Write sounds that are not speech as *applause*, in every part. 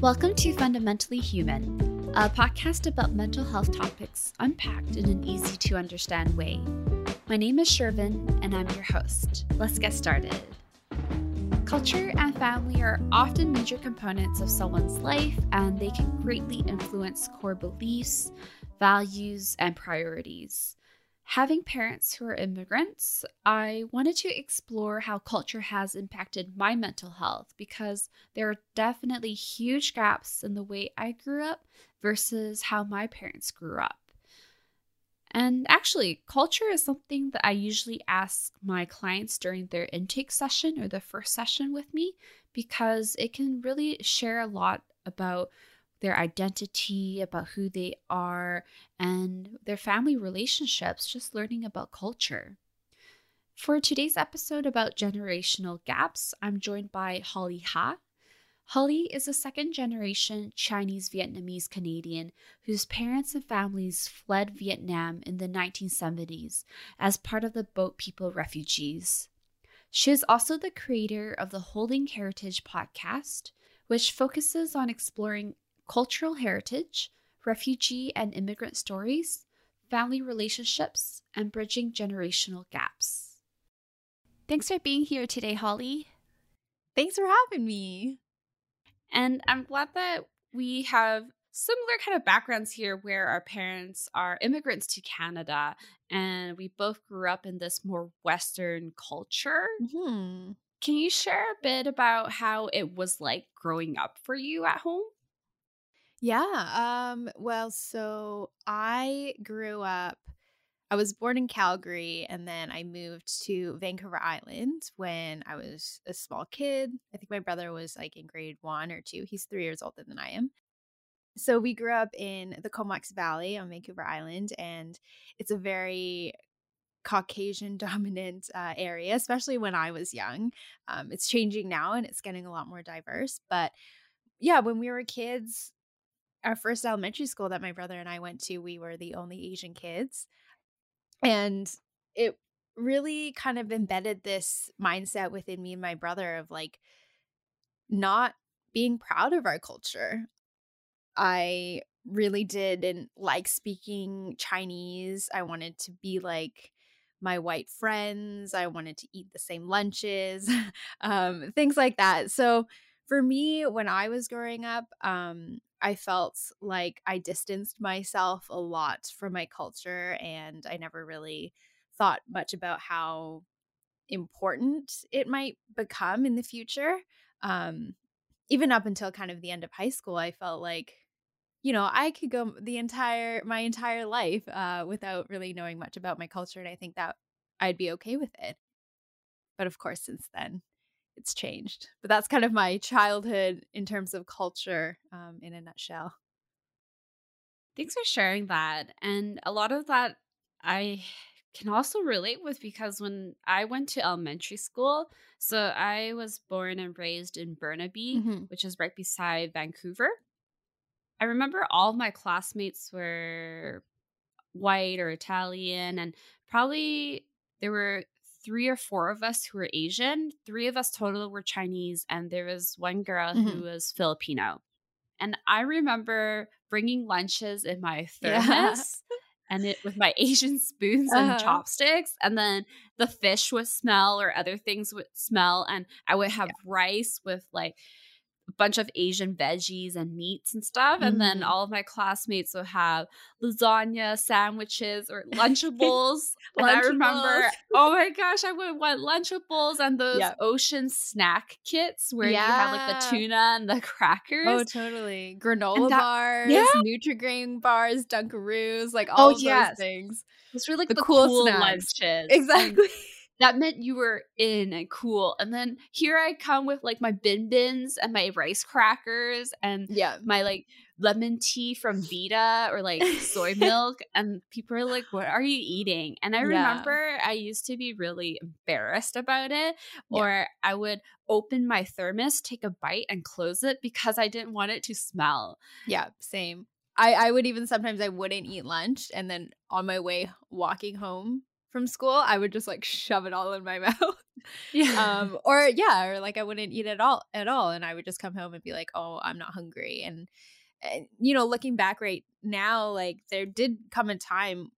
Welcome to Fundamentally Human, a podcast about mental health topics unpacked in an easy to understand way. My name is Shervin, and I'm your host. Let's get started. Culture and family are often major components of someone's life, and they can greatly influence core beliefs, values, and priorities. Having parents who are immigrants, I wanted to explore how culture has impacted my mental health because there are definitely huge gaps in the way I grew up versus how my parents grew up. And actually, culture is something that I usually ask my clients during their intake session or the first session with me because it can really share a lot about their identity, about who they are, and their family relationships, just learning about culture. For today's episode about generational gaps, I'm joined by Holly Ha. Holly is a second generation Chinese Vietnamese Canadian whose parents and families fled Vietnam in the 1970s as part of the Boat People refugees. She is also the creator of the Holding Heritage podcast, which focuses on exploring cultural heritage, refugee and immigrant stories, family relationships, and bridging generational gaps. Thanks for being here today, Holly. Thanks for having me. And I'm glad that we have similar kind of backgrounds here where our parents are immigrants to Canada and we both grew up in this more Western culture. Mm-hmm. Can you share a bit about how it was like growing up for you at home? Yeah. Um, well, so I grew up, I was born in Calgary and then I moved to Vancouver Island when I was a small kid. I think my brother was like in grade one or two. He's three years older than I am. So we grew up in the Comox Valley on Vancouver Island, and it's a very Caucasian *laughs* dominant uh, area, especially when I was young. Um, it's changing now and it's getting a lot more diverse. But yeah, when we were kids, our first elementary school that my brother and I went to, we were the only Asian kids. And it really kind of embedded this mindset within me and my brother of like not being proud of our culture. I really didn't like speaking Chinese. I wanted to be like my white friends. I wanted to eat the same lunches, *laughs* um, things like that. So for me, when I was growing up, um, I felt like I distanced myself a lot from my culture and I never really thought much about how important it might become in the future. Um, even up until kind of the end of high school, I felt like, you know, I could go the entire my entire life uh, without really knowing much about my culture, and I think that I'd be okay with it. But of course, since then, it's changed. But that's kind of my childhood in terms of culture um, in a nutshell. Thanks for sharing that. And a lot of that I can also relate with because when I went to elementary school, so I was born and raised in Burnaby, mm-hmm. which is right beside Vancouver. I remember all my classmates were white or Italian, and probably there were three or four of us who were Asian. Three of us total were Chinese, and there was one girl mm-hmm. who was Filipino. And I remember bringing lunches in my *laughs* thermos. Yeah. And it with my Asian spoons and uh-huh. chopsticks, and then the fish would smell or other things would smell, and I would have yeah. rice with like a bunch of Asian veggies and meats and stuff. Mm-hmm. And then mm-hmm. all of my classmates would have lasagna sandwiches or Lunchables. and *laughs* I remember, oh my gosh, I would want Lunchables and those yep. ocean snack kits where yeah. you have like the tuna and the oh, crackers. Oh, totally. Granola that, bars, yeah. Nutri-Grain bars, Dunkaroos, like all oh, of yes. those things. It's really like the, the cool, cool lunches. Exactly. That meant you were in and cool. And then here I come with like my bin bins and my rice crackers and yeah. my like lemon tea from Vita or like soy *laughs* milk. And people are like, What are you eating? And I remember yeah. I used to be really embarrassed about it. Yeah. Or I would open my thermos, take a bite, and close it because I didn't want it to smell. Yeah, same. I, I would even sometimes I wouldn't eat lunch and then on my way walking home from school, I would just like shove it all in my *laughs* mouth. Yeah. Um, or yeah, or like I wouldn't eat at all at all. And I would just come home and be like, oh, I'm not hungry. And, and you know, looking back right now, like there did come a time,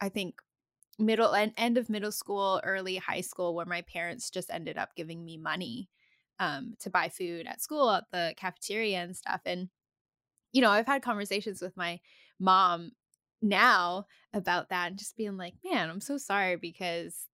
I think middle and end of middle school, early high school, where my parents just ended up giving me money um, to buy food at school at the cafeteria and stuff. And you know, I've had conversations with my mom now about that and just being like, man, I'm so sorry because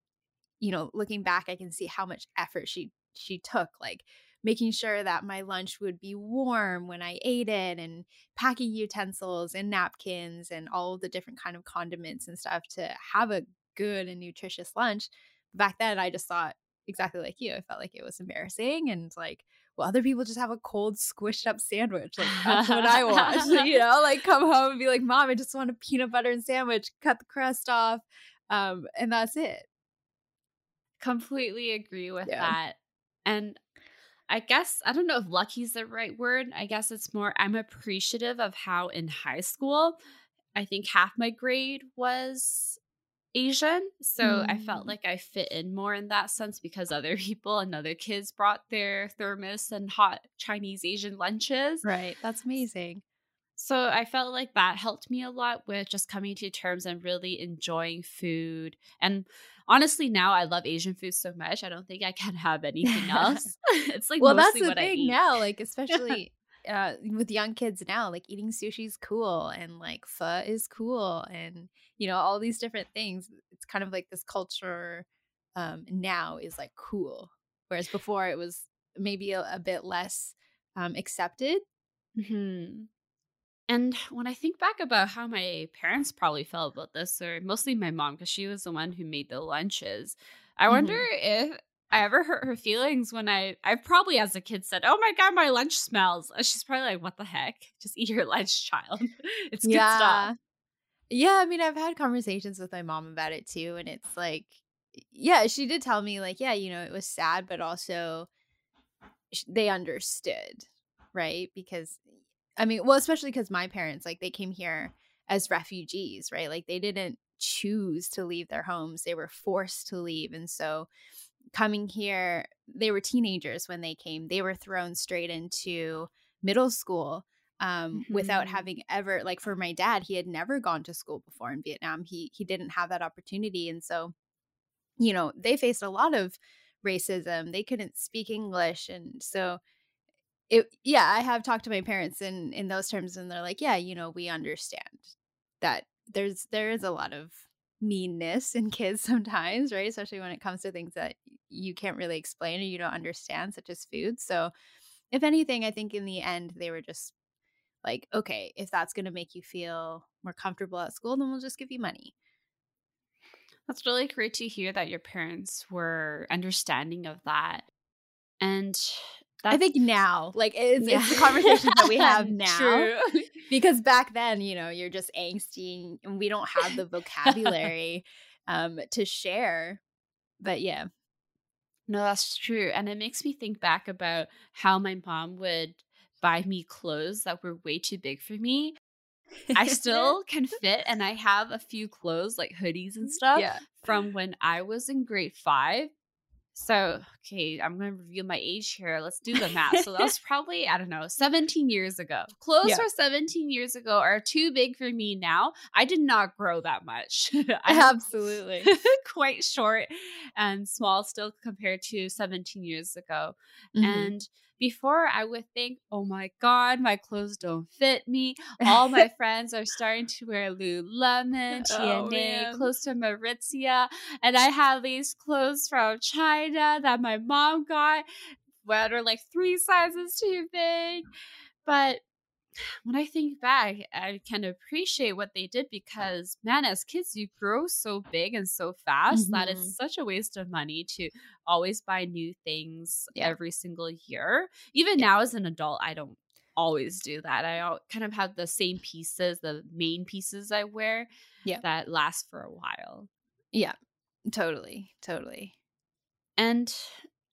you know, looking back I can see how much effort she she took like making sure that my lunch would be warm when I ate it and packing utensils and napkins and all the different kind of condiments and stuff to have a good and nutritious lunch. Back then I just thought exactly like you. I felt like it was embarrassing and like, well, other people just have a cold, squished up sandwich. Like that's what I want. *laughs* you *laughs* know, like come home and be like, Mom, I just want a peanut butter and sandwich, cut the crust off. Um, and that's it. Completely agree with yeah. that. And I guess I don't know if lucky is the right word. I guess it's more I'm appreciative of how in high school, I think half my grade was Asian. So mm. I felt mm. like I fit in more in that sense because other *laughs* people and other kids brought their thermos and hot Chinese Asian lunches. Right. That's amazing. So I felt like that helped me a lot with just coming to terms and really enjoying food. And honestly, now I love Asian food so much. I don't think I can have anything *laughs* else. *laughs* it's like well, that's the thing now. Like especially uh, with young kids now, like eating sushi is cool and like pho is cool and you know all these different things. It's kind of like this culture um, now is like cool, whereas before it was maybe a, a bit less um, accepted. Mm-hmm. And when I think back about how my parents probably felt about this, or mostly my mom, because she was the one who made the lunches, I mm-hmm. wonder if I ever hurt her feelings when I I probably as a kid said, "Oh my god, my lunch smells." Uh, she's probably like, "What the heck? Just eat your *laughs* lunch, child. it's good yeah. stuff." Yeah, I mean, I've had conversations with my mom about it too, and it's like, yeah, she did tell me like, yeah, you know, it was sad, but also they understood, right? Because I mean, well, especially because my parents like they came here as refugees, right? Like they didn't choose to leave their homes; they were forced to leave, and so coming here, they were teenagers when they came. They were thrown straight into middle school um, mm-hmm. without having ever like for my dad, he had never gone to school before in Vietnam. He he didn't have that opportunity, and so you know they faced a lot of racism. They couldn't speak English, and so it yeah i have talked to my parents in in those terms and they're like yeah you know we understand that there's there is a lot of meanness in kids *laughs* sometimes, right? Especially when it comes to things that you can't really explain or you don't understand, such as food. So, if anything, I think in the end, they were just like, okay, if that's going to make you feel more comfortable at school, then we'll just give you money. That's really great to hear that your parents were understanding of that. And I think now, like it's, yeah. it's the conversations that we *laughs* have now. *laughs* because back then, you know, you're just angsty and we don't have the vocabulary um, to share. But yeah. No, that's true. And it makes me think back about how my mom would buy me clothes that were way too big for me. I *laughs* still can fit and I have a few clothes like hoodies and mm-hmm. stuff yeah. from when I was in grade 5 so, okay, I'm going to reveal my age here. Let's do the math. So, that was *laughs* probably, I don't know, 17 years ago. Clothes yeah. for 17 years ago are too big for me now. I did not grow that much. *laughs* Absolutely. *laughs* quite short and small still compared to 17 years ago. Mm-hmm. And before I would think, oh my God, my clothes don't fit me. *laughs* All my friends are starting to wear Lululemon, TNA, oh, close to Aritzia. And I have these clothes from China that my mom got that are like three sizes too big. But when I think back, I can appreciate what they did because, man, as kids, you grow so big and so fast mm-hmm. that it's mm-hmm. such a waste of money to always buy new things yeah. every single year. Even yeah. now, as an adult, I don't always do that. I kind of have the same pieces, the main pieces I wear yeah. that last for a while. Yeah, totally. Totally. And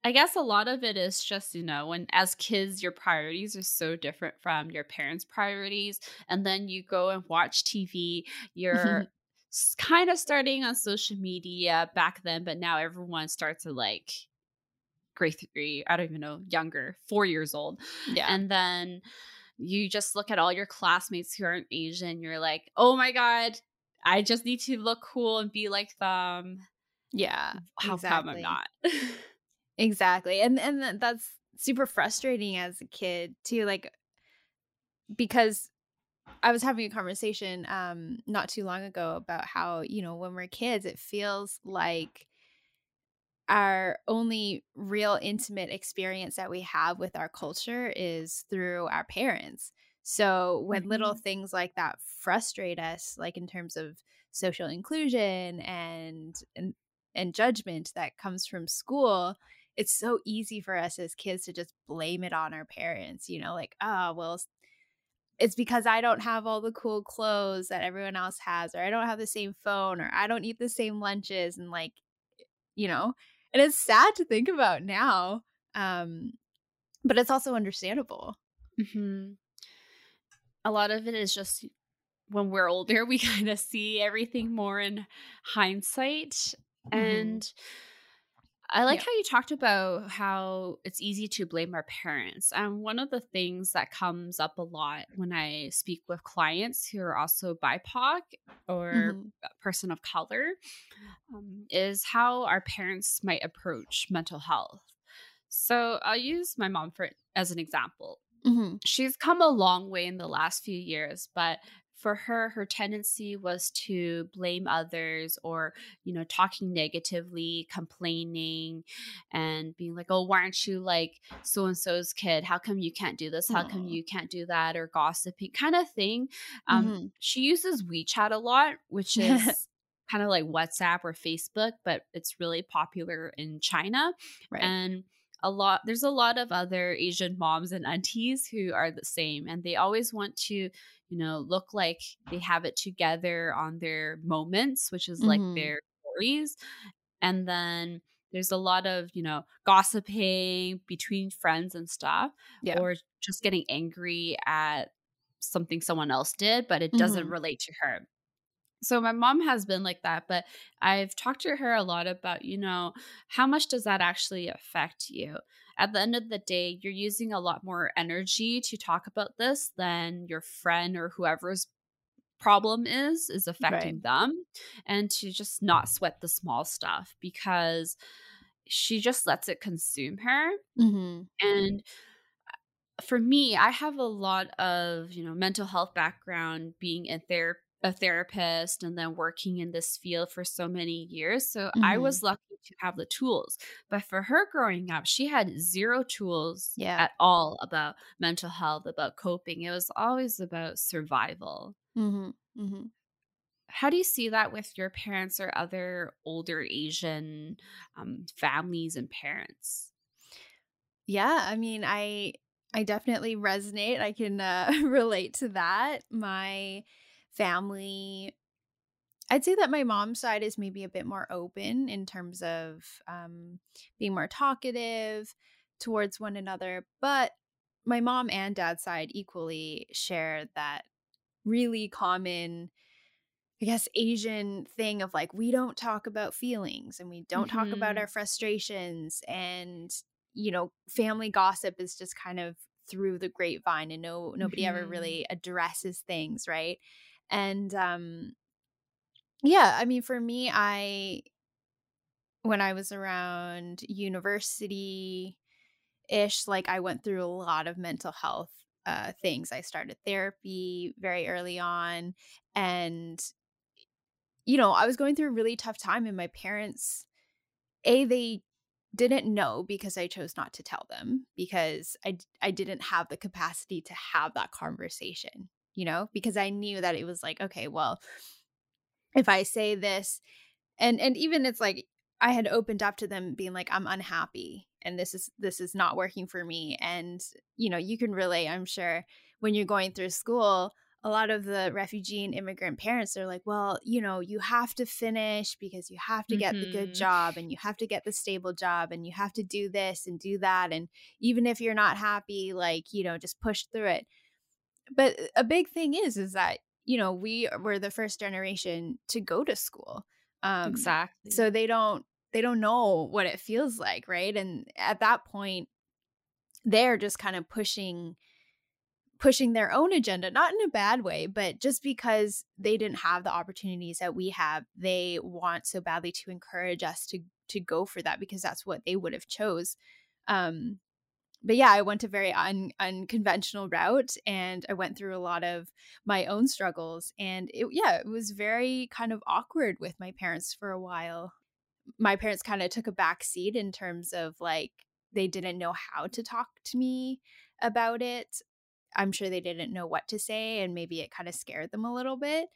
I guess a lot of it is just, you know, when as kids, your priorities are so different from your parents' priorities. And then you go and watch TV, you're *laughs* kind of starting on social media back then, but now everyone starts to like grade three, I don't even know, younger, four years old. Yeah. And then you just look at all your classmates who aren't Asian, you're like, oh my God, I just need to look cool and be like them. Yeah. How come I'm not? *laughs* Exactly. And and that's super frustrating as a kid too like because I was having a conversation um not too long ago about how, you know, when we're kids it feels like our only real intimate experience that we have with our culture is through our parents. So when little Mhm. things like that frustrate us, like in terms of social inclusion and and, and judgment that comes from school, it's so easy for us as kids to just blame it on our parents, you know, like, oh, well, it's because I don't have all the cool clothes that everyone else has, or I don't have the same phone, or I don't eat the same lunches. And like, you know and it's sad to think about now um but it's also understandable hmm A lot of it is just when we're older, *laughs* we kind of see everything more in hindsight. Mhm. And I like Yeah. how you talked about how it's easy to blame our parents. And one of the things that comes up a lot when I speak with clients who are also BIPOC or Mhm. a person of color um, is how our parents might approach mental health. So I'll use my mom for as an example Mhm. she's come a long way in the last few years but for her her tendency was to blame others or you know talking negatively complaining and being like oh why aren't you like so and so's kid? How come you can't do this? How come you can't do that? or gossiping kind of thing. Um Mhm. she uses wechat a lot which *laughs* is kind of like whatsapp or facebook but it's really popular in china right. and a lot there's a lot of other asian moms and aunties who are the same and they always want to you know look like they have it together on their moments which is like Mhm. their stories and then there's a lot of you know gossiping between friends and stuff yeah or just getting angry at something someone else did but it doesn't Mhm. relate to her so my mom has been like that, but I've talked to her a lot about, you know, how much does that actually affect you? At the end of the day, you're using a lot more energy to talk about this than your friend or whoever's problem is is affecting Right. them and to just not sweat the small stuff because she just lets it consume her Mhm. and for me, I have a lot of, you know, mental health background being in ther- a therapist and then working in this field for so many years. So I Mhm. was lucky to have the tools. But for her growing up, she had zero tools Yeah. at all about mental health, about coping. It was always about survival. Mhm. Mhm. How do you see that with your parents or other older Asian um, families and parents? Yeah, I mean, I I definitely resonate. I can uh, *laughs* relate to that. My family, I'd say that my mom's side is maybe a bit more open in terms of um, being more talkative towards one another, but my mom and dad's side equally share that really common I guess Asian thing of like we don't talk about feelings and we don't talk about our frustrations and you know family gossip is just kind of through the grapevine and no nobody ever Mhm. really addresses things right and um yeah I mean for me I when I was around university ish like I went through a lot of mental health uh things. I started therapy very early on and you know, I was going through a really tough time and my parents a they didn't know because I chose not to tell them because I, I didn't have the capacity to have that conversation, you know, because I knew that it was like, okay, well, if I say this and and even it's like I had opened up to them being like I'm unhappy and this is this is not working for me and you know, you can relate, I'm sure, when you're going through school a lot of the refugee and immigrant parents are like, well, you know, you have to finish because you have to get the good Mhm. job and you have to get the stable job and you have to do this and do that. And even if you're not happy, like, you know, just push through it. But a big thing is, is that, you know, we were the first generation to go to school. Um, Exactly. so they don't they don't know what it feels like, right? And at that point they're just kind of pushing pushing their own agenda, not in a bad way, but just because they didn't have the opportunities that we have, they want so badly to encourage us to to go for that because that's what they would have chose. Um but yeah, I went a very un- unconventional route and I went through a lot of my own struggles. And it, yeah, it was very kind of awkward with my parents for a while. My parents kind of took a back seat in terms of like, they didn't know how to talk to me about it. I'm sure they didn't know what to say, and maybe it kind of scared them a little bit.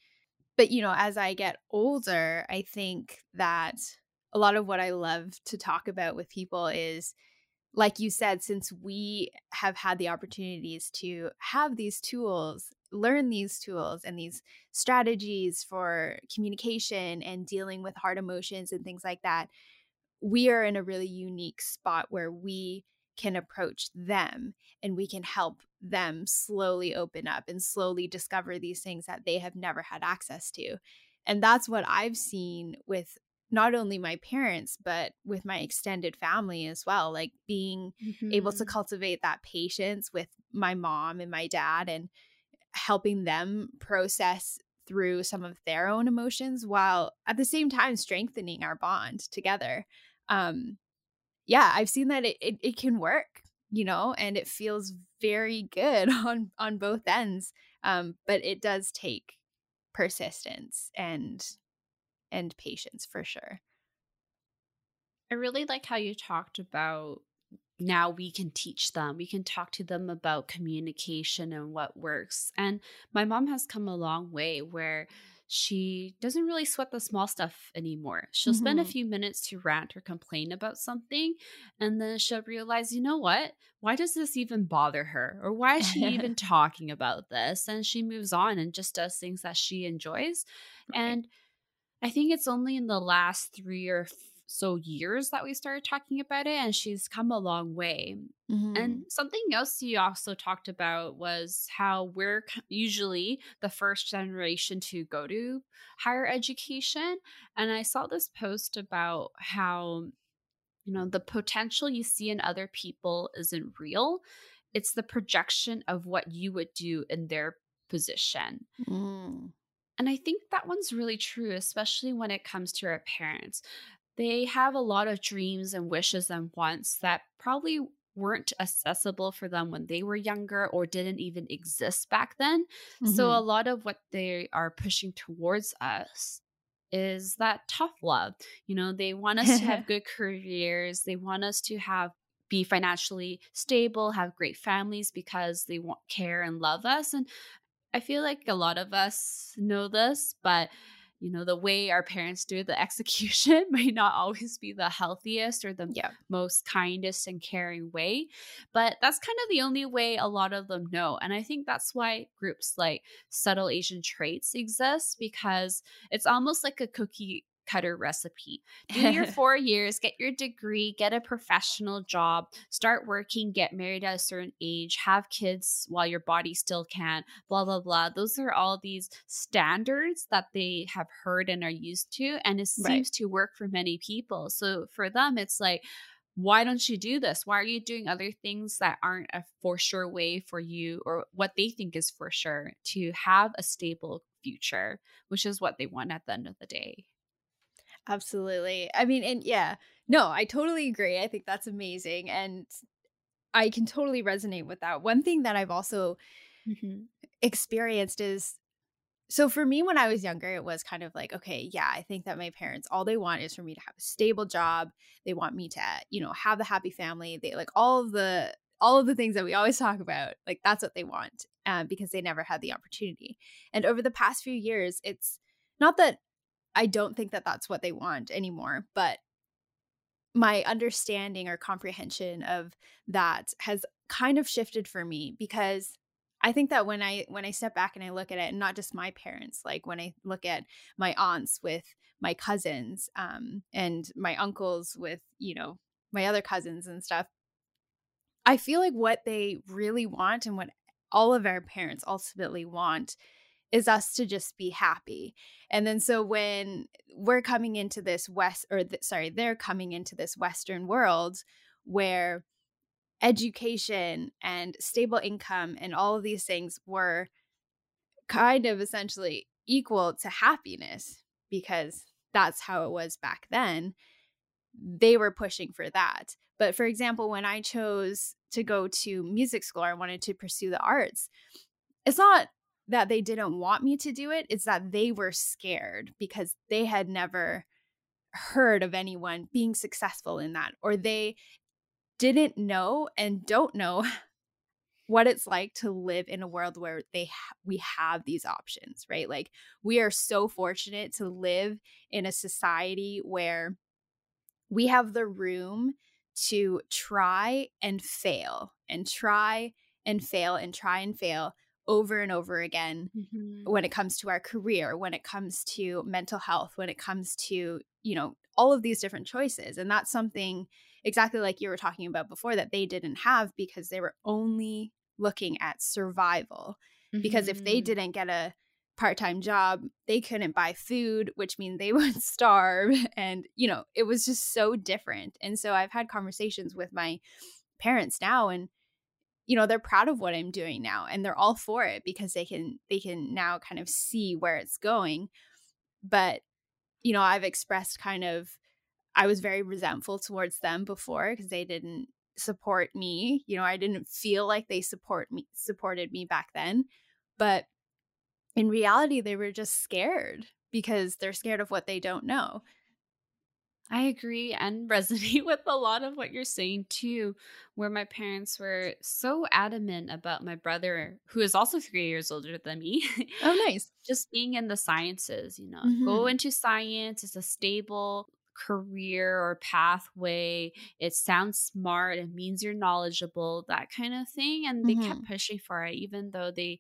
But, you know, as I get older, I think that a lot of what I love to talk about with people is like you said, since we have had the opportunities to have these tools, learn these tools and these strategies for communication and dealing with hard emotions and things like that, we are in a really unique spot where we can approach them and we can help them slowly open up and slowly discover these things that they have never had access to. And that's what I've seen with not only my parents but with my extended family as well like being mm-hmm. able to mm-hmm. cultivate that patience with my mom and my dad and helping them process through some of their own emotions while at the same time strengthening our bond together um yeah i've seen that it, it, it can work you know and it feels very good *laughs* on on both ends um but it does take persistence and and patience for sure. I really like how you talked about now we can teach them. We can talk to them about communication and what works. And my mom has come a long way where she doesn't really sweat the small stuff anymore. She'll mm-hmm. spend a mm-hmm. few minutes to rant or complain about something, and then she'll realize, you know what? Why does this even bother her? Or why is she even *laughs* talking about this? And she moves on and just does things that she enjoys. Right. And I think it's only in the last three or so years that we started talking about it, and she's come a long way. Mm-hmm. And something else you also talked about was how we're usually the first generation to go to higher education. And I saw this post about how, you know, the potential you see in other people isn't real, it's the projection of what you would do in their position. Mm. And I think that one's really true, especially when it comes to our parents. They have a lot of dreams and wishes and wants that probably weren't accessible for them when they were younger or didn't even exist back then. Mm-hmm. So a lot of what they are pushing towards us is that tough love. You know, they want us to have *laughs* good careers, they want us to have be financially stable, have great families because they want care and love us. And I feel like a lot of us know this, but you know, the way our parents do the *laughs* execution *laughs* may not always be the healthiest or the yeah. most kindest and caring way. But that's kind of the only way a lot of them know. And I think that's why groups like Subtle Asian Traits exist because it's almost like a cookie cutter recipe. Do your *laughs* four years, get your degree, get a professional job, start working, get married at a certain age, have kids while your body still can, blah, blah, blah. Those are all these standards that they have heard and are used to. And it seems right. to work for many people. So for them, it's like, why don't you do this? Why are you doing other things that aren't a for sure way for you or what they think is for sure to have a stable future, which is what they want at the end of the day? Absolutely. I mean, and yeah, no, I totally agree. I think that's amazing. And I can totally resonate with that. One thing that I've also mm-hmm. experienced is so for me when I was younger, it was kind of like, okay, yeah, I think that my parents, all they want is for me to have a stable job. They want me to, you know, have a happy family. They like all of the all of the things that we always talk about. Like that's what they want um, because they never had the opportunity. And over the past few years, it's not that I don't think that that's what they want anymore. But my understanding or comprehension of that has kind of shifted for me because I think that when I when I step back and I look at it, and not just my parents, like when I look at my aunts with my cousins, um, and my uncles with you know my other cousins and stuff, I feel like what they really want and what all of our parents ultimately want is us to just be happy. And then so when we're coming into this west or th- sorry, they're coming into this western world where education and stable income and all of these things were kind of essentially equal to happiness because that's how it was back then. They were pushing for that. But for example, when I chose to go to music school, I wanted to pursue the arts. It's not that they didn't want me to do it, it's that they were scared because they had never heard of anyone being successful in that, or they didn't know and don't know *laughs* what it's like to live in a world where they ha- we have these options right? Like we are so fortunate to live in a society where we have the room to try and fail and try and fail and try and fail over and over again mm-hmm. when it comes to our career, when it comes to mental health, when it comes to, you know, all of these different choices. And that's something exactly like you were talking about before that they didn't have because they were only looking at survival. Mm-hmm. Because if they mm-hmm. didn't get a part time job, they couldn't buy food, which means they *laughs* would starve. And, you know, it was just so different. And so I've had conversations with my parents now and you know they're proud of what i'm doing now and they're all for it because they can they can now kind of see where it's going. But you know i've expressed kind of i was very resentful towards them before because they didn't support me you know i didn't feel like they support me supported me back then but in reality they were just scared because they're scared of what they don't know I agree and *laughs* resonate with a lot of what you're saying too, where my parents were so adamant about my brother, who is also three years older than me. Oh, *laughs* nice. just being in the sciences, you know, mm-hmm. go into science. It's a stable career or pathway. It sounds smart. It means you're knowledgeable, that kind of thing. And they mm-hmm. kept pushing for it, even though they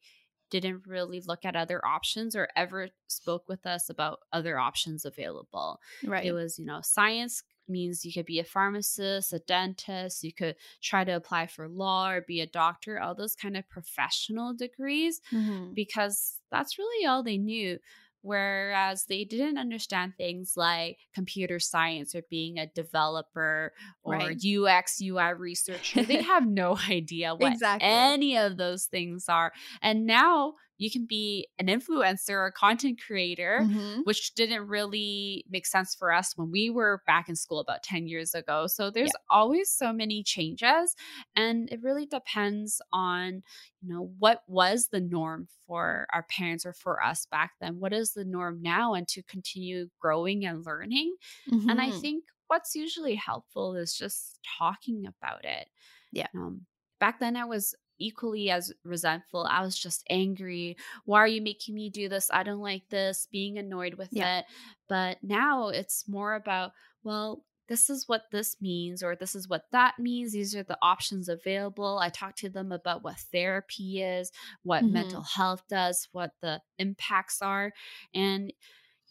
didn't really look at other options or ever spoke with us about other options available. Right. It was, you know, science means you could be a pharmacist, a dentist, you could try to apply for law or be a doctor, all those kind of professional degrees, mm-hmm. because that's really all they knew whereas they didn't understand things like computer science or being a developer or right. UX UI researcher. they *laughs* have no *laughs* idea what exactly. any of those things are. And now you can be an influencer or content creator, mm-hmm. which didn't really make sense for us when we were back in school about 10 years ago. So there's yeah. always so many changes and it really depends on, you know, what was the norm for our parents or for us back then? What is the norm now and to continue growing and learning? Mm-hmm. And I mm-hmm. think what's usually helpful is just talking about it. Yeah. Um, back then I was equally as resentful. I was just angry. Why are you making me do this? I don't like this, being annoyed with yeah. it. But now it's more about, well, this is what this means, or this is what that means. These are the options available. I talk to them about what therapy is, what mm-hmm. mental health does, what the impacts are. And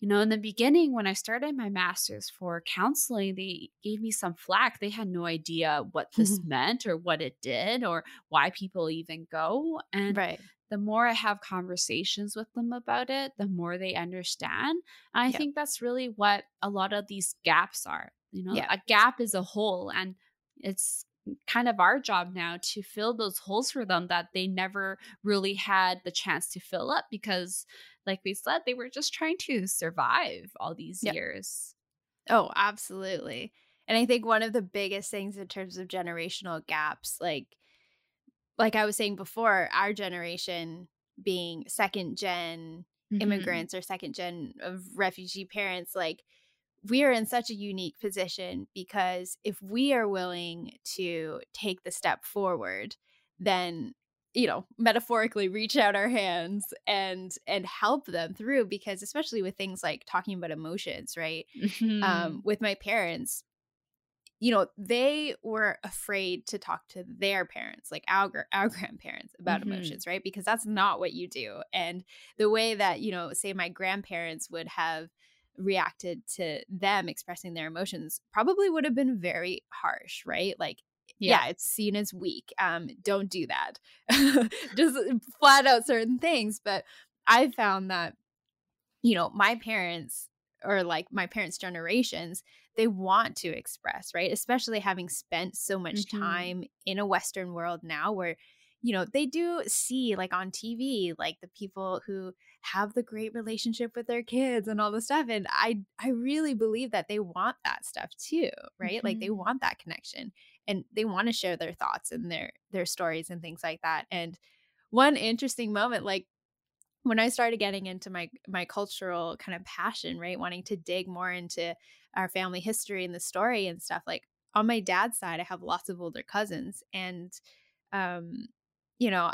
you know, in the beginning, when I started my master's for counseling, they gave me some flack. They had no idea what this mm-hmm. meant or what it did or why people even go. And right. the more I have conversations with them about it, the more they understand. And I yep. think that's really what a lot of these gaps are. You know, a gap is a hole, and it's kind of our job now to fill those holes for them that they never really had the chance to fill up because like we said they were just trying to survive all these yep. years oh absolutely and i think one of the biggest things in terms of generational gaps like like i was saying before our generation being second gen mm-hmm. immigrants or second gen of refugee parents like we are in such a unique position because if we are willing to take the step forward, then you know metaphorically reach out our hands and and help them through because especially with things like talking about emotions right mm-hmm. um with my parents you know they were afraid to talk to their parents like our our *laughs* grandparents about mm-hmm. emotions right because that's not what you do and the way that you know say my grandparents would have reacted to them expressing their emotions probably would have been very harsh, right? Like, yeah, yeah it's seen as weak. Um, don't do that. *laughs* Just flat out certain things. But I found that, you know, my parents or like my parents' generations, they want to express, right? Especially having spent so much mm-hmm. time in a Western world now where, you know, they do see like on TV, like the people who have the great relationship with their kids and all the stuff. And I I really believe that they want that stuff too, right? Mm-hmm. Like they mm-hmm. want that connection and they want to share their thoughts and their their stories and things like that. And one interesting moment, like when I started getting into my my cultural kind of passion, right, wanting to dig more into our family history and the story and stuff, like on my dad's side, I have lots of older cousins, and um, you know,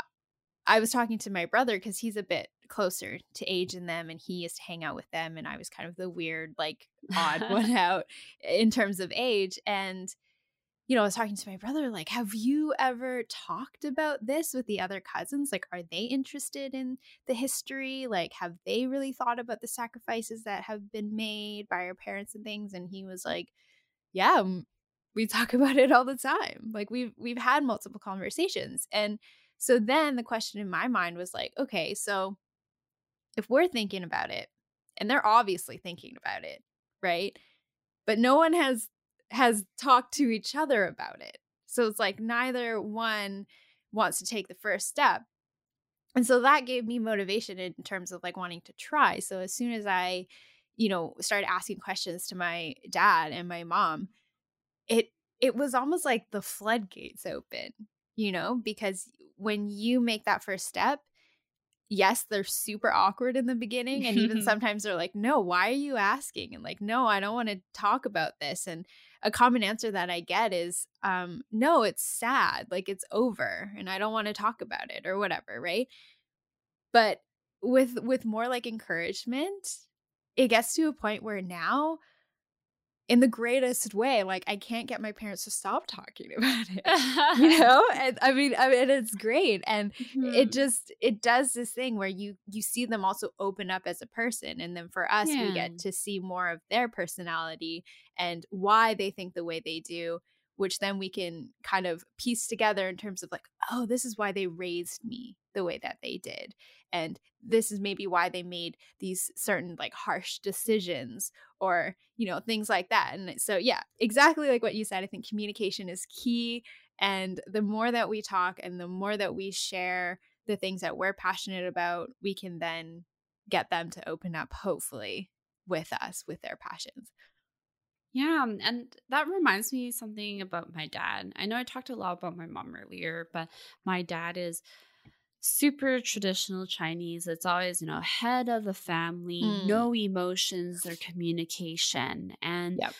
I was talking to my brother because he's a bit closer to age than them, and he used to hang out with them, and I was kind of the weird, like odd *laughs* one out in terms of age, and you know, I was talking to my brother, like, have you ever talked about this with the other cousins? Like, are they interested in the history? Like, have they really thought about the sacrifices that have been made by our parents and things? And he was like, yeah, we talk *laughs* about it all the time. Like, we've we've had multiple conversations. And so then the question in my mind was like, okay, so if we're thinking about it, and they're obviously thinking about it, right? But no one has has talked to each other about it. So it's like neither one wants to take the first step. And so that gave me motivation in terms of like wanting to try. So as soon as I, you know, started asking questions to my dad and my mom, it it was almost like the floodgates open, you know, because when you make that first step, yes, they're super awkward in the beginning. And even *laughs* sometimes they're like, no, why are you asking? And like, no, I don't want to talk about this. And a common answer that I get is, um, no, it's sad. Like it's over and I don't want to talk about it or whatever. Right. But with with more like encouragement, it gets to a point where now in the greatest way. Like I can't get my parents to stop talking *laughs* about it. *laughs* you know? And I mean, I mean it's great. And mm-hmm. it just it does this thing where you you see them also open up as a person. And then for us, yeah. we get to see more of their personality and why they think the way they do which then we can kind of piece together in terms of like, oh, this is why they raised me the way that they did. And this is maybe why they made these certain like harsh decisions or, you know, things like that. And so, yeah, exactly like what you said. I think communication is key. And the more that we talk and the more that we share the things that we're passionate about, we can then get them to open up, hopefully, with us, with their passions. Yeah, and that reminds me something about my dad. I know I talked a lot about my mom earlier, but my dad is super traditional Chinese. It's always, you know, head of the family, mm. no emotions or communication. And yep.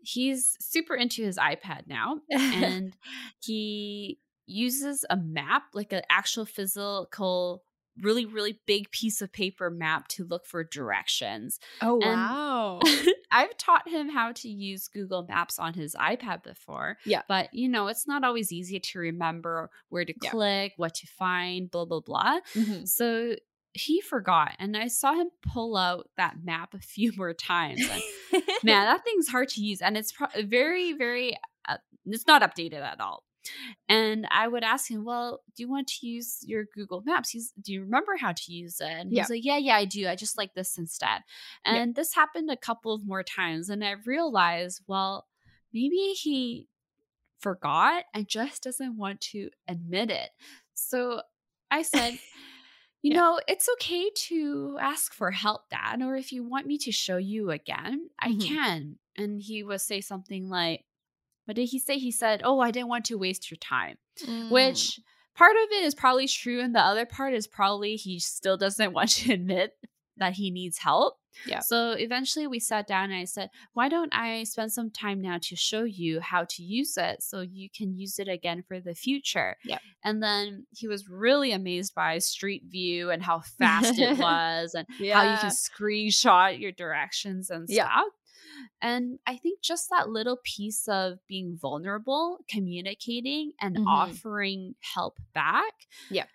he's super into his iPad now. *laughs* and he uses a map, like an actual physical really really big piece of paper map to look for directions. Oh and wow. *laughs* I've taught him how to use Google Maps on his iPad before. Yeah. But you know, it's not always easy to remember where to yeah. click, what to find, blah blah blah. Mm-hmm. So he forgot and I saw him pull out that map a few *laughs* more times. And, *laughs* man, that thing's hard to use and it's pro- very very uh, it's not updated at all. And I would ask him, Well, do you want to use your Google Maps? He's, do you remember how to use it? And yeah. he's like, Yeah, yeah, I do. I just like this instead. And yeah. this happened a couple of more times. And I realized, well, maybe he forgot and just doesn't want to admit it. So I said, You yeah. know, it's okay to ask for help, Dad, or if you want me to show you again, I mm-hmm. can. And he would say something like, what did he say? He said, Oh, I didn't want to waste your time, mm. which part of it is probably true. And the other part is probably he still doesn't want to *laughs* admit that he needs help. Yeah. So eventually we sat down and I said, Why don't I spend some time now to show you how to use it so you can use it again for the future? Yeah. And then he was really amazed by Street View and how fast it *laughs* was and yeah. how you can screenshot your directions and stuff. Yeah. And I think just that little piece of being vulnerable, communicating, and mm-hmm. offering help back yeah.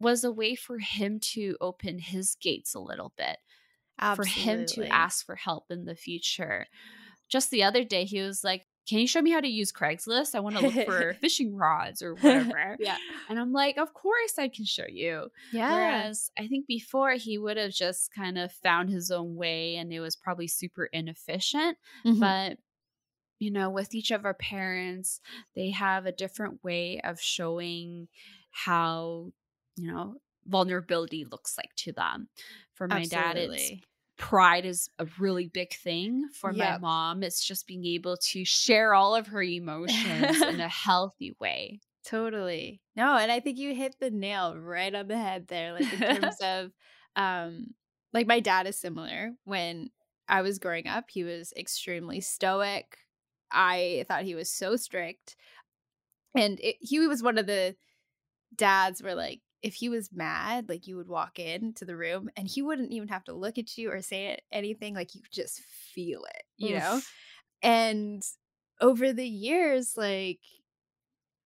was a way for him to open his gates a little bit, Absolutely. for him to ask for help in the future. Just the other day, he was like, can you show me how to use Craigslist? I want to look for *laughs* fishing rods or whatever. yeah. And I'm like, of course I can show you. Yeah. Whereas I think before he would have just kind of found his own way and it was probably super inefficient. Mhm. But, you know, with each of our parents, they have a different way of showing how, you know, vulnerability looks like to them. For my dad, it's Absolutely. Pride is a really big thing. For my mom, it's just being able to share all of her emotions in a *laughs* healthy way. Totally. No, and I think you hit the nail right on the head there. Like in terms *laughs* of um like my dad is similar. When I was growing up, he was extremely stoic. I thought he was so strict. And it, he was one of the dads where like if he was mad, like you would walk into the room and he wouldn't even have to look at you or say anything. Like you just feel it, you know? And over the years like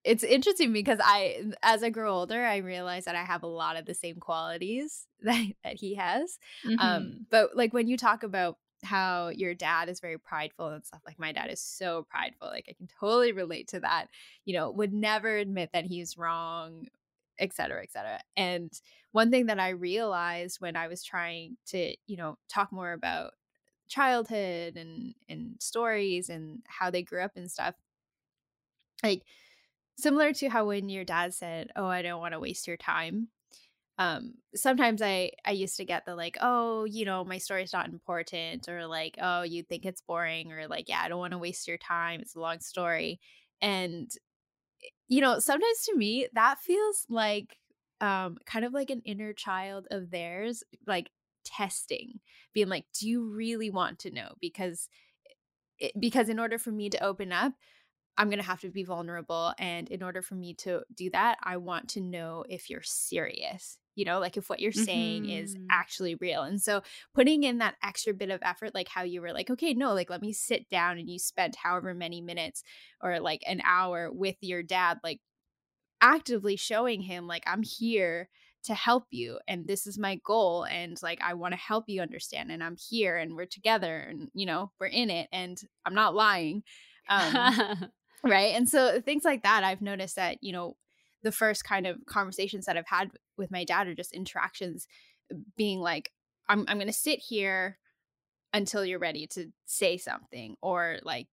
it's interesting because i as i grow older i realize that i have a lot of the same qualities *laughs* that, that he has Mhm. um but like when you talk about how your dad is very prideful and stuff like my dad is so prideful like i can totally relate to that you know would never admit that he's wrong et cetera et cetera. And one thing that i realized when i was trying to you know talk more about childhood and and stories and how they grew up and stuff like similar to how when your dad said oh i don't want to waste your time um sometimes i i used to get the like oh you know my story's not important or like oh you think it's boring or like yeah i don't want to waste your time it's a long story and you know sometimes to me that feels like um kind of like an inner child of theirs like testing being like do you really want to know? because it, because in order for me to open up i'm going to have to be vulnerable and in order for me to do that i want to know if you're serious you know like if what you're saying is Mhm. actually real. And so putting in that extra bit of effort like how you were like okay no like let me sit down and you spent however many minutes or like an hour with your dad like actively showing him like i'm here to help you and this is my goal and like i want to help you understand and i'm here and we're together and you know we're in it and i'm not lying. Um *laughs* right? And so things like that i've noticed that you know the first kind of conversations that i've had with my dad are just interactions being like i'm, I'm going to sit here until you're ready to say something or like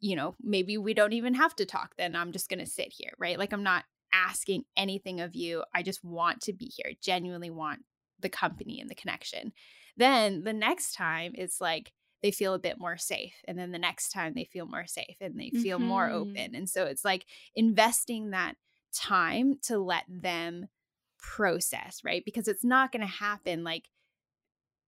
you know maybe we don't even have to talk then i'm just going to sit here right like i'm not asking anything of you i just want to be here genuinely want the company and the connection then the next time it's like they feel a bit more safe and then the next time they feel more safe and they feel more Mhm. open and so it's like investing that time to let them process right because it's not going to happen like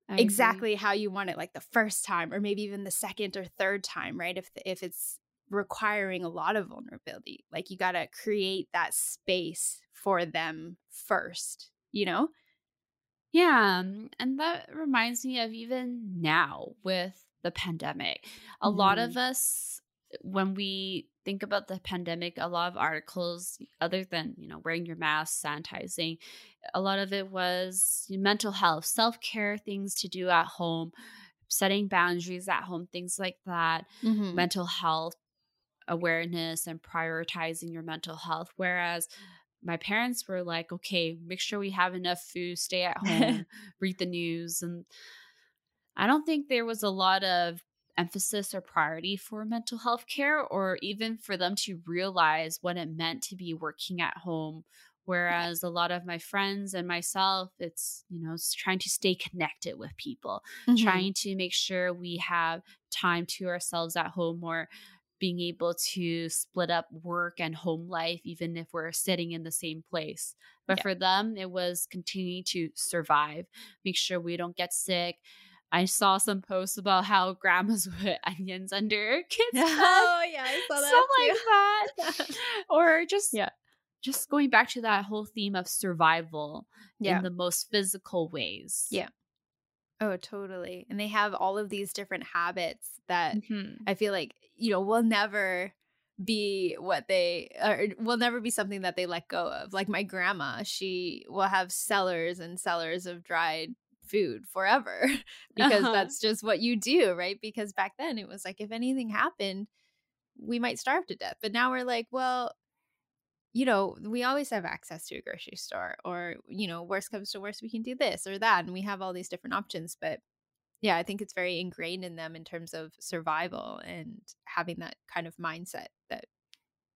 I agree. exactly how you want it like the first time or maybe even the second or third time right if if it's requiring a lot of vulnerability like you got to create that space for them first you know Yeah. um, And that reminds me of even now with the pandemic. A lot of us, when we think about the pandemic, a lot of articles, other than, you know, wearing your mask, sanitizing, a lot of it was mental health, self care, things to do at home, setting boundaries at home, things like that mm-hmm. mental health awareness and prioritizing your mental health. Whereas my parents were like, okay, make sure we have enough food, stay at *laughs* home, read the news. And I don't think there was a lot of emphasis or priority for mental health care or even for them to realize what it meant to be working at home. Whereas a lot of my friends and myself, it's, you know, it's trying to stay connected with people Mm-hmm. trying to make sure we have time to ourselves at home or being able to split up work and home life even if we're sitting in the same place but Yeah. for them it was continuing to survive make sure we don't get sick i saw some posts about how grandmas *laughs* put onions under *laughs* kids *laughs* oh yeah i saw stuff like that that or just Yeah. just going back to that whole theme of survival Yeah. in the most physical ways Yeah. oh totally and they have all of these different habits that Mhm. I feel like you know will never be what they or will never be something that they let go of. Like my grandma, she will have cellars and cellars of dried food forever *laughs* because Uh-huh. that's just what you do, right? Because back then it was like if anything happened, we might starve to death. But now we're like, well, you know, we always have access to a grocery store, or, you know, worst comes to worst, we can do this or that. And we have all these different options. But yeah, I think it's very ingrained in them in terms of survival and having that kind of mindset that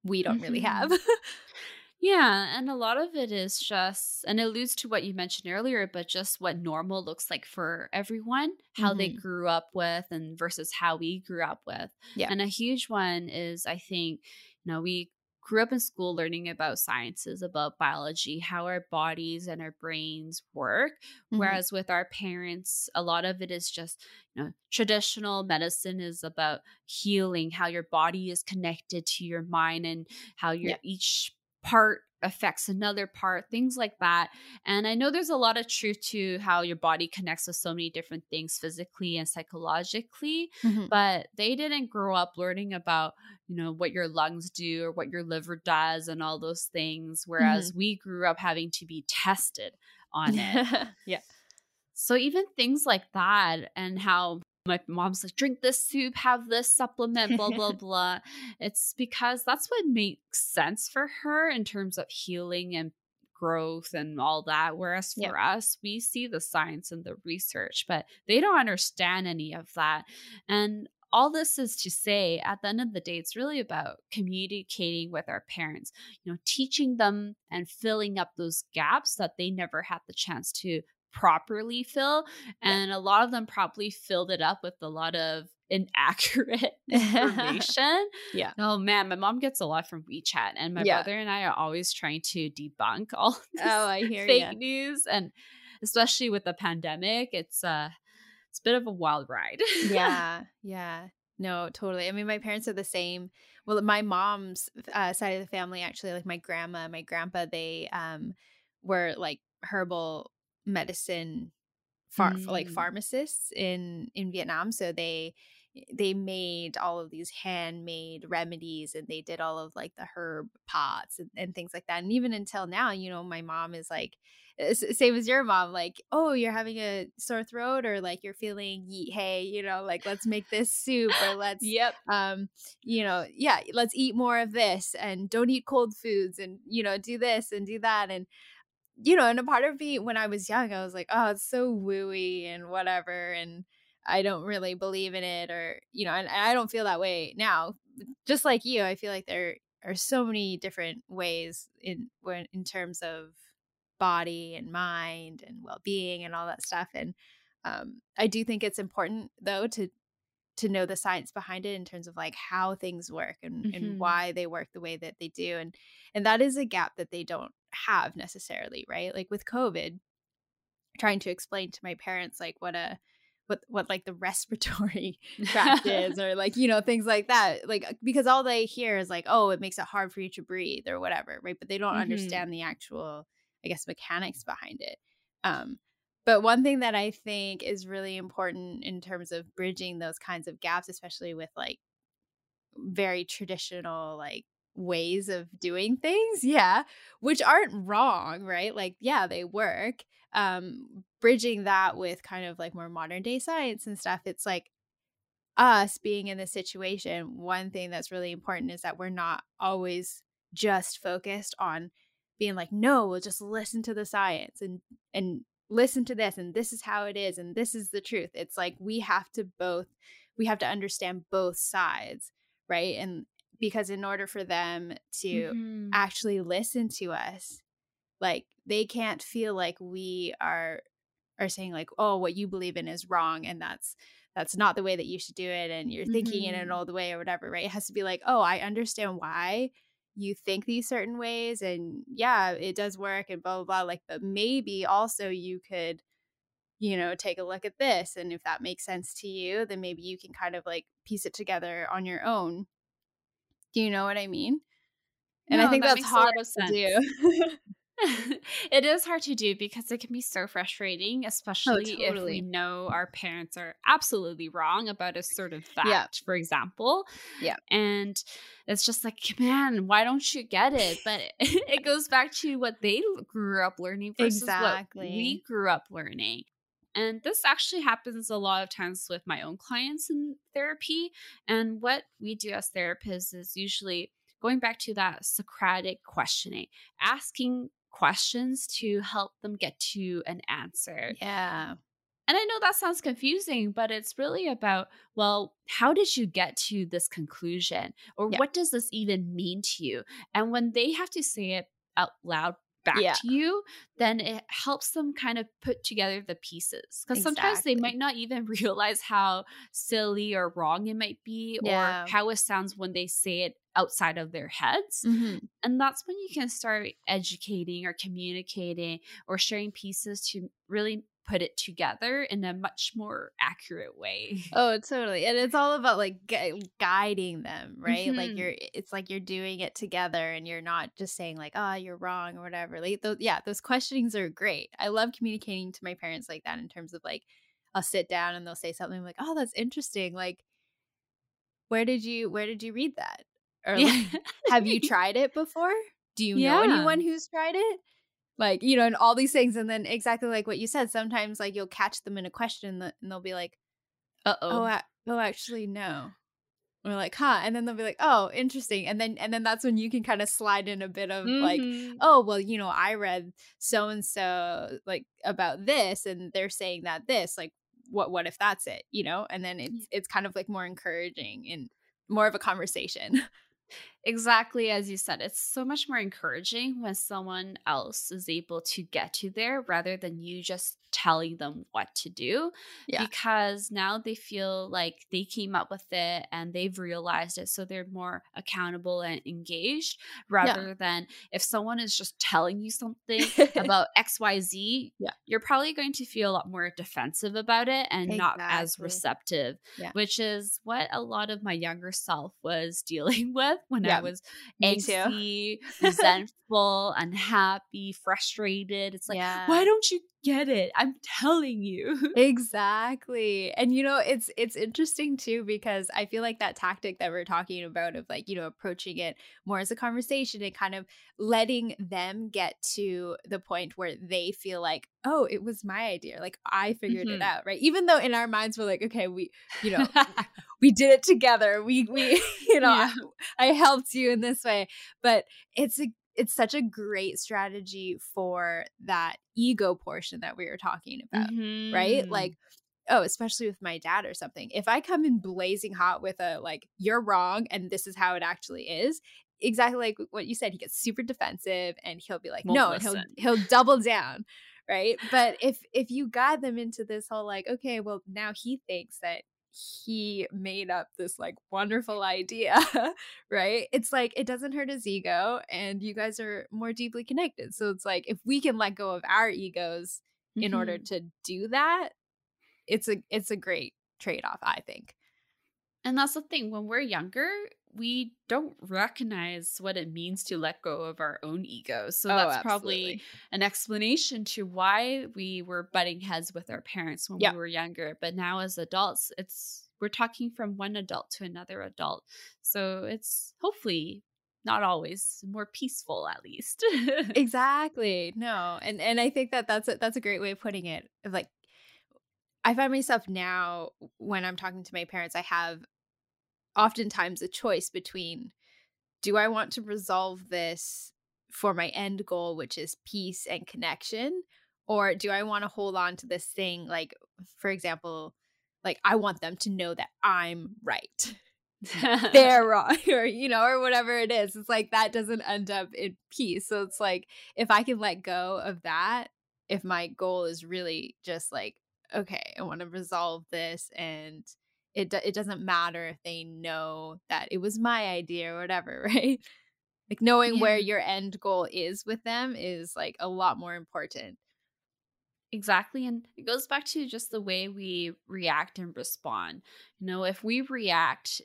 we don't mm-hmm. really have. *laughs* Yeah, and a lot of it is just, and it alludes to what you mentioned earlier, but just what normal looks like for everyone, how mm-hmm. they grew up with, and versus how we grew up with. Yeah. And a huge one is, I think, you know, we grew up in school learning about sciences, about biology, how our bodies and our brains work. Mm-hmm. Whereas with our parents, a lot of it is just, you know, traditional medicine is about healing, how your body is connected to your mind and how your yeah. each part affects another part, things like that. And I know there's a lot of truth to how your body connects with so many different things physically and psychologically, mm-hmm. but they didn't grow up learning about, you know, what your lungs do or what your liver does and all those things. Whereas mm-hmm. we grew up having to be tested on it. *laughs* yeah. So even things like that and how my mom's like, drink this soup, have this supplement, blah, blah, *laughs* blah. It's because that's what makes sense for her in terms of healing and growth and all that. Whereas for yep. us, we see the science and the research, but they don't understand any of that. And all this is to say, at the end of the day, it's really about communicating with our parents, you know, teaching them and filling up those gaps that they never had the chance to properly fill. And a lot of them probably filled it up with a lot of inaccurate *laughs* *laughs* information. yeah. Oh man, my mom gets a lot from WeChat, and my yeah. brother and I are always trying to debunk all *laughs* oh, I hear fake ya. news, and especially with the pandemic, it's uh it's a bit of a wild ride. yeah, yeah. No, totally. I mean, my parents are the same. Well, my mom's uh, side of the family, actually, like my grandma, my grandpa, they um were like herbal medicine far mm. like pharmacists in in Vietnam so they they made all of these handmade remedies and they did all of like the herb pots and, and things like that and even until now you know my mom is like same as your mom like oh you're having a sore throat or like you're feeling yeet hey you know like let's make this soup or *laughs* let's yep um you know yeah let's eat more of this and don't eat cold foods and you know do this and do that and you know, and a part of me when I was young, I was like, oh, it's so wooey and whatever. And I don't really believe in it or, you know, and, I don't feel that way now. Just like you, I feel like there are so many different ways in when in terms of body and mind and well-being and all that stuff and um, i do think it's important though to to know the science behind it in terms of like how things work and, mm-hmm. and why they work the way that they do and and that is a gap that they don't have necessarily, right? Like with COVID, trying to explain to my parents like what a what what like the *laughs* respiratory tract *laughs* is or like you know things like that like uh, because all they hear is like oh it makes it hard for you to breathe or whatever right but they don't mm-hmm. understand the actual i guess mechanics behind it um but one thing that i think is really important in terms of bridging those kinds of gaps especially with like very traditional like ways of doing things yeah which aren't wrong right? Like yeah they work um bridging that with kind of like more modern day science and stuff it's like us being in this situation one thing that's really important is that we're not always just focused on being like no we'll just listen to the science and and listen to this and this is how it is and this is the truth it's like we have to both we have to understand both sides right and because in order for them to mm-hmm. actually listen to us like they can't feel like we are are saying like oh what you believe in is wrong and that's that's not the way that you should do it and you're thinking mm-hmm. in an old way or whatever right it has to be like oh i understand why you think these certain ways and yeah it does work and blah blah blah like but maybe also you could you know take a look at this and if that makes sense to you then maybe you can kind of like piece it together on your own do you know what I mean? And no, I think that that's hard to do. *laughs* *laughs* it is hard to do because it can be so frustrating, especially oh, totally. if we know our parents are absolutely wrong about a certain fact, yeah. for example. Yeah. And it's just like, man, why don't you get it? But it, *laughs* it goes back to what they grew up learning versus exactly. what we grew up learning. And this actually happens a lot of times with my own clients in therapy. And what we do as therapists is usually going back to that Socratic questioning, asking questions to help them get to an answer. Yeah. And I know that sounds confusing, but it's really about, well, how did you get to this conclusion? Or yeah. what does this even mean to you? And when they have to say it out loud back yeah. to you, then it helps them kind of put together the pieces. Because exactly. sometimes they might not even *laughs* realize how silly or wrong it might be yeah. or how it sounds when they say it outside of their heads. Mm-hmm. And that's when you can start educating or communicating or sharing pieces to really put it together in a much more accurate way. *laughs* Oh, totally. And it's all about like gu- guiding them, right? Mm-hmm. Like you're it's like you're doing it together and you're not just saying like, "Oh, you're wrong" or whatever. Like those yeah, those questionings are great. I love communicating to my parents like that in terms of like I'll sit down and they'll say something like, "Oh, that's interesting." Like where did you where did you read that? Or like, have you *laughs* tried it before? Do you yeah. know anyone who's tried it? Like you know and all these things and then exactly like what you said sometimes like you'll catch them in a question and they'll be like uh-oh. oh, oh actually no. We're like huh and then they'll be like oh interesting and then and then that's when you can kind of slide in a bit of mm-hmm. like oh well you know i read so and so like about this and they're saying that this like what what if that's it? You know and then it's it's kind of like more encouraging and more of a conversation *laughs* Exactly as you said, it's so much more encouraging when someone else is able to get to there rather than you just telling them what to do. Yeah. Because now they feel like they came up with it and they've realized it. So they're more accountable and engaged rather yeah. than if someone is just telling you something *laughs* about XYZ, yeah. you're probably going to feel a lot more defensive about it and exactly. not as receptive, yeah. which is what a lot of my younger self was *laughs* dealing with when yeah. I was angsty, *laughs* resentful, unhappy, frustrated. It's like, yeah. why don't you get it? I'm telling you. *laughs* exactly. And you know, it's it's interesting too because I feel like that tactic that we're talking about of like, you know, approaching it more as a conversation and kind of letting them get to the point where they feel like, "Oh, it was my idea. Like I figured mm-hmm. it out." Right? Even though in our minds we're like, "Okay, we, you know, we *laughs* did it together. We we *laughs* you know, yeah. I, I helped you in this way." But it's a it's such a great strategy for that ego portion that we were talking about, mm-hmm. right? Like oh, especially with my dad or something. If I come in blazing hot with a like you're wrong and this is how it actually is, exactly like what you said, he gets super defensive and he'll be like Won't no, listen. and he'll he'll *laughs* double down right but if if you guide them into this whole like okay well now he thinks that he made up this like wonderful idea, *laughs* right? It's like it doesn't hurt his ego and you guys are more deeply connected. So it's like if we can let go of our egos mm-hmm. in order mm-hmm. to do that, it's a it's a great trade-off, I think. And that's the thing when we're younger, we don't recognize what it means to let go of our own ego. So oh, that's absolutely. probably an explanation to why we were butting heads with our parents when yep. we were younger. But now as adults, it's we're talking from one adult to another adult. So it's hopefully not always more peaceful at least. *laughs* exactly. No. And and I think that that's a, that's a great way of putting it. Like I find myself now when I'm talking to my parents, I have oftentimes a choice between do I want to resolve this for my end goal, which is peace and connection? Or do I want to hold on to this thing? Like, for example, like I want them to know that I'm right. *laughs* *laughs* They're wrong, *laughs* or you know, or whatever it is. It's like that doesn't end up in peace. So it's like if I can let go of that, if my goal is really just like, okay, I want to resolve this and it it doesn't matter if they know that it was my idea or whatever, *laughs* right? Like knowing yeah. where your end goal is with them is like a lot more important. Exactly. And it goes back to just the way we react and respond. You know, if we react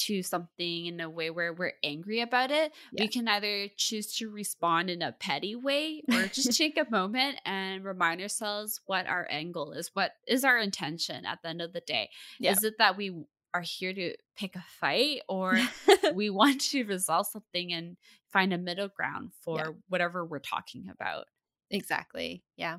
to something in a way where we're angry about it, yeah. we can either choose to respond in a petty way or just *laughs* take a moment and remind ourselves what our angle is, what is our intention at the end of the day. Yeah. Is it that we are here to pick a fight or *laughs* we want to resolve something and find a middle ground for yeah. whatever we're talking about? Exactly. Yeah.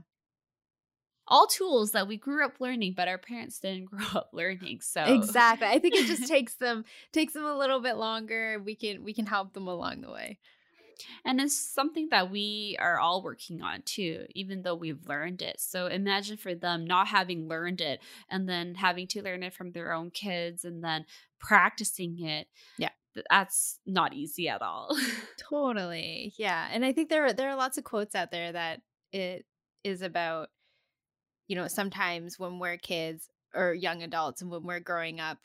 All tools that we grew up learning, but our parents didn't *laughs* grow up learning. So exactly, I think it just *laughs* takes them takes them a little bit longer. We can we can help them along the way. And it's something that we are all working on too, even though we've learned it. So imagine for them not having learned it and then having to learn it from their own kids and then practicing it. Yeah. That's not easy at all. *laughs* totally. Yeah. And I think there are, there are lots of quotes out there that it is about you know, sometimes when we're kids or young adults and when we're growing up,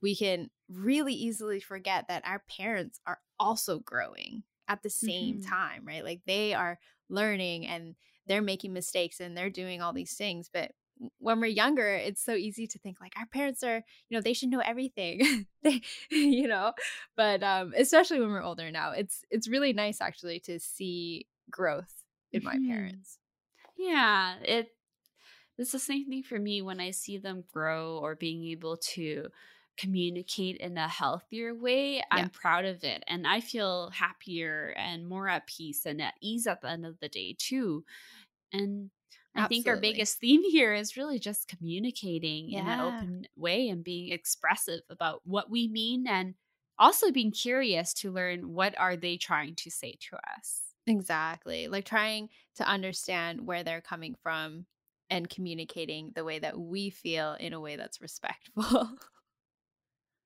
we can really easily forget that our parents are also growing at the same mm-hmm. time, right? Like they are learning and they're making mistakes and they're doing all these things. But when we're younger, it's so easy to think like our parents are, you know, they should know everything. *laughs* they, *laughs* you know, but um, especially when we're older now, it's it's really nice actually to see growth in my mm-hmm. parents. Yeah, it it's the same thing for me when I see them grow or being able to communicate in a healthier way, yeah. I'm proud of it. And I feel happier and more at peace and at ease at the end of the day, too. And I Absolutely. think our biggest theme here is really just communicating yeah. in an open way and being expressive about what we mean and also being curious to learn what are they trying to say to us. Exactly. Like trying to understand where they're coming from and communicating the way that we feel in a way that's respectful. *laughs*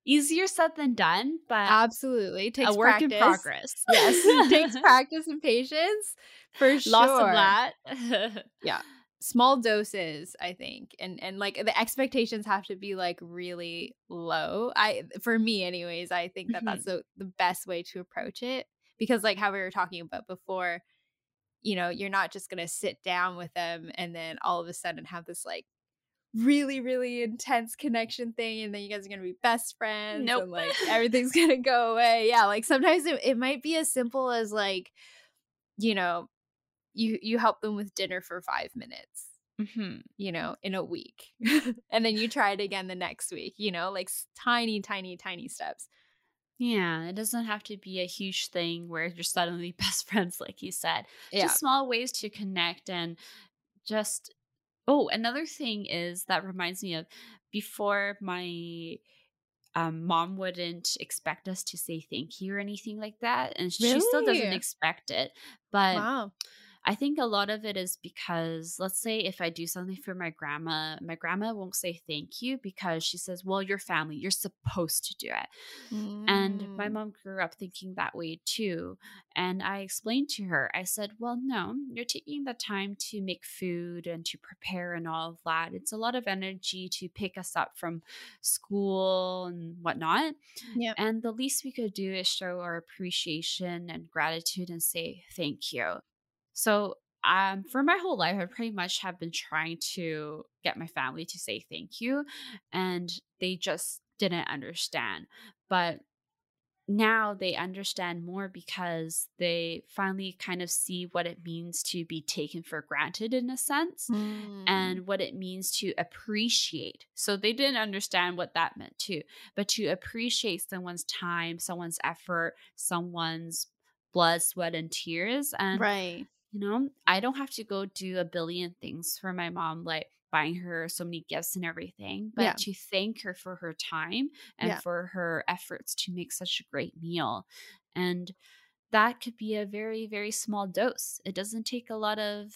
easier said than done, but absolutely it takes a work practice. in progress. Yes, it takes *laughs* practice and patience for sure. Lots *laughs* of that. yeah, small doses, I think, and and like the expectations have to be like really low. I for me, anyways, I think that mm-hmm. that's the the best way to approach it because, like how we were talking about before. You know, you're not just going to sit down with them and then all of a sudden have this like really really intense connection thing and then you guys are gonna be best friends nope. and like *laughs* everything's gonna go away yeah like sometimes it, it might be as simple as like you know you you help them with dinner for five minutes mm-hmm. you know in a week *laughs* and then you try it again the next week you know like tiny tiny tiny steps yeah, it doesn't have to be a huge thing where you're suddenly *laughs* best friends, like you said. Yeah. Just small ways to connect and just Oh, another thing is that reminds me of before my um, mom wouldn't expect us to say thank you or anything like that. And really? she still doesn't expect it. But wow. I think a lot of it is because, let's say, if I do something for my grandma, my grandma won't say thank you because she says, Well, your family, you're supposed to do it. Mm. And my mm. mom grew up thinking that way too. And I explained to her, I said, Well, no, you're taking the time to make food and to prepare and all of that. It's a lot of energy to pick us up from school and whatnot. Yeah. And the least we could do is show our appreciation and gratitude and say thank you. So um, for my whole life, I pretty much have been trying to get my family to say thank you, and they just didn't understand. But now they understand more because they finally kind of see what it means to be taken for granted in a sense mm. and what it means to appreciate. So they didn't understand what that meant too, but to appreciate someone's time, someone's effort, someone's blood, sweat, and tears. And right you know, I don't have to go do a billion things for my mom, like buying her so many gifts and everything, but yeah. to thank her for her time and yeah. for her efforts to make such a great meal. And that could be a very, very small dose. It doesn't take a lot of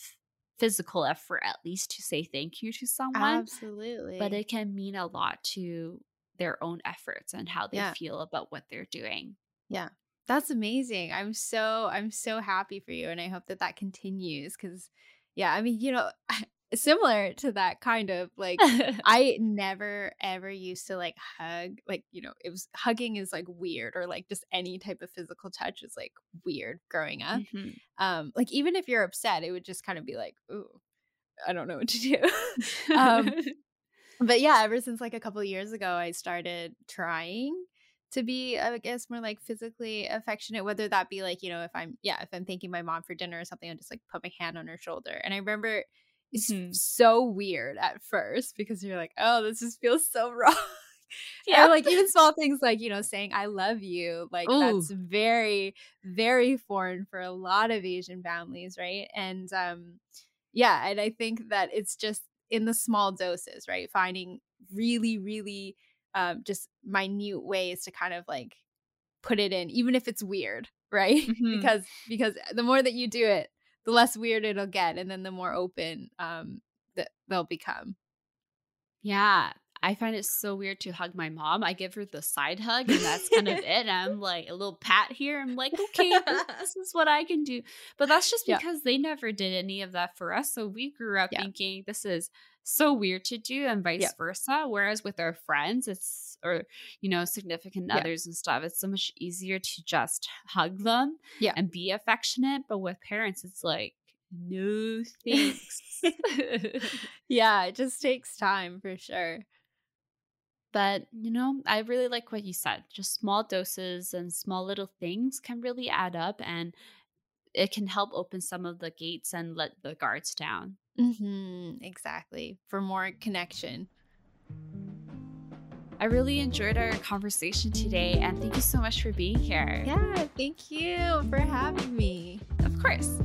physical effort, at least, to say thank you to someone. Absolutely. But it can mean a lot to their own efforts and how they yeah. feel about what they're doing. Yeah. That's amazing. I'm so I'm so happy for you and I hope that that continues cuz yeah, I mean, you know, *laughs* similar to that kind of like *laughs* I never ever used to like hug like, you know, it was hugging is like weird or like just any type of physical touch is like weird growing up. Mm-hmm. Um like even if you're upset, it would just kind of be like, "Ooh, I don't know what to do." *laughs* um but yeah, ever since like a couple years ago, I started trying to be i guess more like physically affectionate whether that be like you know if i'm yeah if i'm thanking my mom for dinner or something i'll just like put my hand on her shoulder and i remember it's mm-hmm. so weird at first because you're like oh this just feels so *laughs* wrong yeah like even small things like you know saying i love you like Ooh. that's very very foreign for a lot of asian families right and um yeah and i think that it's just in the small doses, right? Finding really, really um, just minute ways to kind of like put it in, even if it's weird, *laughs* right? Mm-hmm. because because the more that you do it, the less weird it'll get, and then the more open um, that they'll become. Yeah, I find it so weird to hug my mom. I give her the side hug, and that's kind of it. I'm like a little pat here. I'm like, okay, *laughs* this is what I can do. But that's just because yeah. they never did any of that for us. So we grew up yeah. thinking this is so weird to do, and vice yeah. versa. Whereas with our friends, it's or you know significant others and stuff, it's so much easier to just hug them, yeah. and be affectionate. But with parents, it's like no thanks. *laughs* yeah, it just takes time for sure. But, you know, I really like what you said. Just small doses and small little things can really add up and it can help open some of the gates and let the guards down. Mm-hmm, exactly. For more connection. I really enjoyed our conversation today and thank you so much for being here. Yeah, thank you for having me. Of course.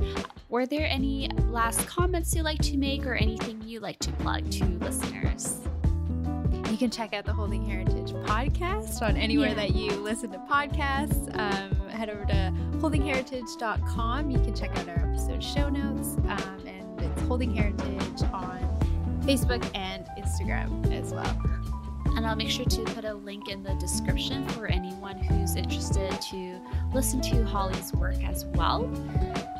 Were there any last comments you'd like to make or anything you'd like to plug to listeners? You can check out the Holding Heritage podcast on anywhere yeah. that you listen to podcasts. Um, head over to holdingheritage.com. You can check out our episode show notes. Um, and it's Holding Heritage on Facebook and Instagram as well. And I'll make sure to put a link in the description for anyone who's interested to listen to Holly's work as well.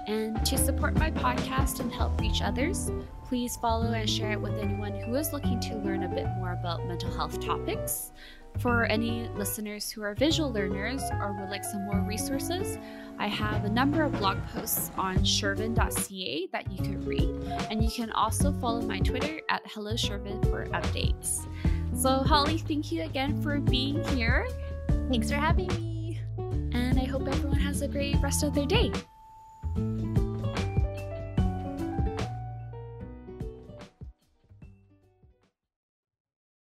And to support my podcast and help reach others, please follow and share it with anyone who is looking to learn a bit more about mental health topics. For any listeners who are visual learners or would like some more resources, I have a number of blog posts on shervin.ca that you could read, and you can also follow my Twitter at Hello Shervin for updates. So, Holly, thank you again for being here. Thanks for having me. And I hope everyone has a great rest of their day.